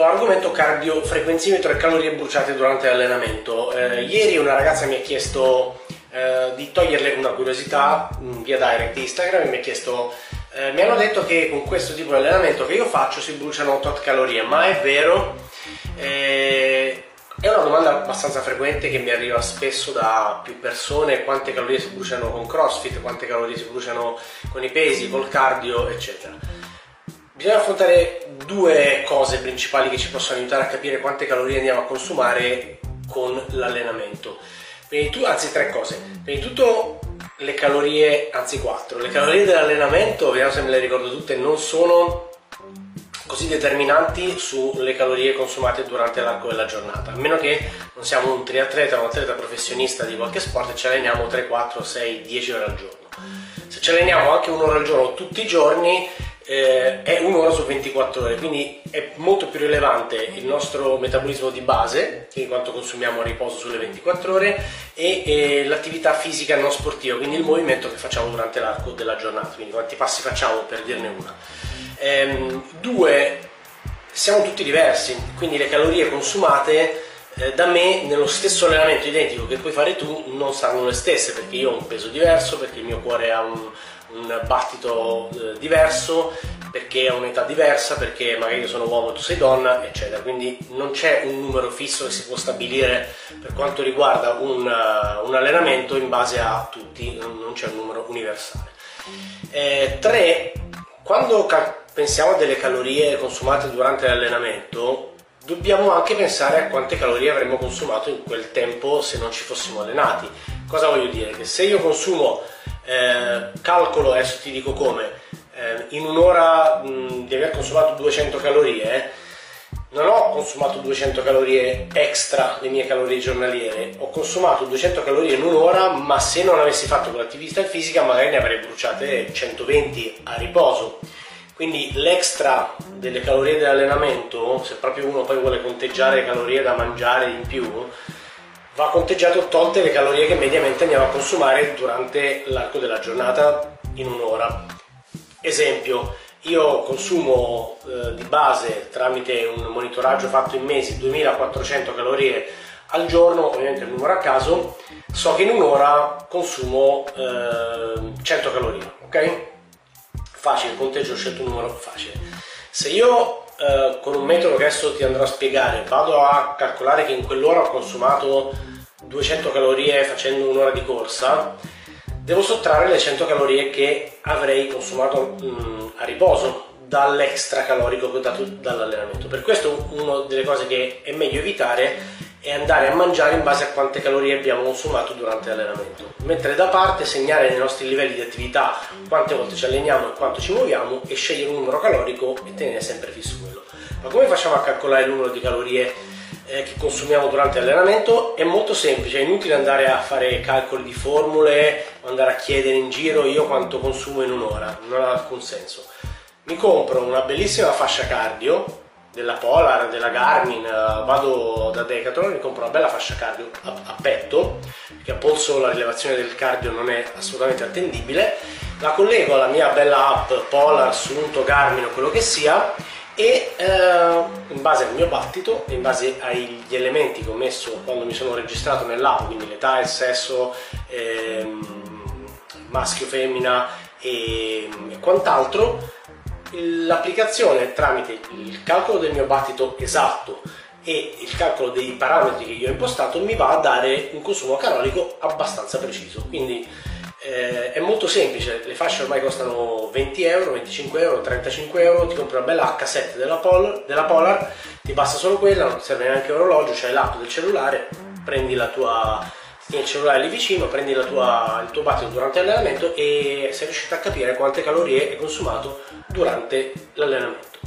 Allora, argomento cardio, frequenzimetro e calorie bruciate durante l'allenamento. Eh, ieri una ragazza mi ha chiesto eh, di toglierle una curiosità mm, via direct Instagram mi ha chiesto eh, mi hanno detto che con questo tipo di allenamento che io faccio si bruciano tot calorie, ma è vero? Eh, è una domanda abbastanza frequente che mi arriva spesso da più persone, quante calorie si bruciano con CrossFit, quante calorie si bruciano con i pesi, col cardio, eccetera. Bisogna affrontare due cose principali che ci possono aiutare a capire quante calorie andiamo a consumare con l'allenamento. anzi, tre cose. Prima di tutto le calorie, anzi quattro. Le calorie dell'allenamento, vediamo se me le ricordo tutte, non sono così determinanti sulle calorie consumate durante l'arco della giornata, a meno che non siamo un triatleta o un atleta professionista di qualche sport e ci alleniamo 3, 4, 6, 10 ore al giorno. Se ci alleniamo anche un'ora al giorno tutti i giorni, eh, è un'ora su 24 ore, quindi è molto più rilevante il nostro metabolismo di base, quindi quanto consumiamo a riposo sulle 24 ore, e, e l'attività fisica non sportiva, quindi il movimento che facciamo durante l'arco della giornata, quindi quanti passi facciamo per dirne una. Ehm, due, siamo tutti diversi, quindi le calorie consumate eh, da me nello stesso allenamento identico che puoi fare tu non saranno le stesse perché io ho un peso diverso, perché il mio cuore ha un, un battito eh, diverso, perché ha un'età diversa, perché magari io sono uomo e tu sei donna, eccetera. Quindi non c'è un numero fisso che si può stabilire per quanto riguarda un, uh, un allenamento in base a tutti, non c'è un numero universale. Eh, tre, quando pensiamo a delle calorie consumate durante l'allenamento, dobbiamo anche pensare a quante calorie avremmo consumato in quel tempo se non ci fossimo allenati. Cosa voglio dire? Che se io consumo eh, calcolo, adesso ti dico come, eh, in un'ora mh, di aver consumato 200 calorie, non ho consumato 200 calorie extra le mie calorie giornaliere, ho consumato 200 calorie in un'ora, ma se non avessi fatto quell'attività fisica magari ne avrei bruciate 120 a riposo. Quindi l'extra delle calorie dell'allenamento, se proprio uno poi vuole conteggiare le calorie da mangiare in più, va conteggiato tolte le calorie che mediamente andiamo a consumare durante l'arco della giornata in un'ora. Esempio, io consumo eh, di base tramite un monitoraggio fatto in mesi 2400 calorie al giorno, ovviamente il numero a caso, so che in un'ora consumo eh, 100 calorie, ok? Facile, conteggio, ho scelto un numero facile. Se io eh, con un metodo che adesso ti andrò a spiegare vado a calcolare che in quell'ora ho consumato 200 calorie facendo un'ora di corsa, devo sottrarre le 100 calorie che avrei consumato mh, mm, a riposo dall'extra calorico dato dall'allenamento. Per questo una delle cose che è meglio evitare è andare a mangiare in base a quante calorie abbiamo consumato durante l'allenamento. Mettere da parte, segnare nei nostri livelli di attività quante volte ci alleniamo e quanto ci muoviamo e scegliere un numero calorico e tenere sempre fisso quello. Ma come facciamo a calcolare il numero di calorie eh, che consumiamo durante l'allenamento? È molto semplice, è inutile andare a fare calcoli di formule o andare a chiedere in giro io quanto consumo in un'ora, non ha alcun senso. Mi compro una bellissima fascia cardio della Polar, della Garmin, eh, vado da Decathlon e compro una bella fascia cardio a, a, petto, perché a polso la rilevazione del cardio non è assolutamente attendibile, la collego alla mia bella app Polar, Sunto, Garmin o quello che sia e eh, in base al mio battito, in base agli elementi che ho messo quando mi sono registrato nell'app, quindi l'età, il sesso, ehm, maschio, femmina e, e quant'altro, l'applicazione tramite il calcolo del mio battito esatto e il calcolo dei parametri che io ho impostato mi va a dare un consumo calorico abbastanza preciso. Quindi eh, è molto semplice. Le fasce ormai costano 20 euro 25 euro 35 euro. Ti compri una bella H7 della Polar, della Polar ti basta solo quella non serve neanche orologio c'hai l'app del cellulare prendi la tua il cellulare lì vicino, prendi tua, il tuo battito durante l'allenamento e sei riuscito a capire quante calorie hai consumato durante l'allenamento.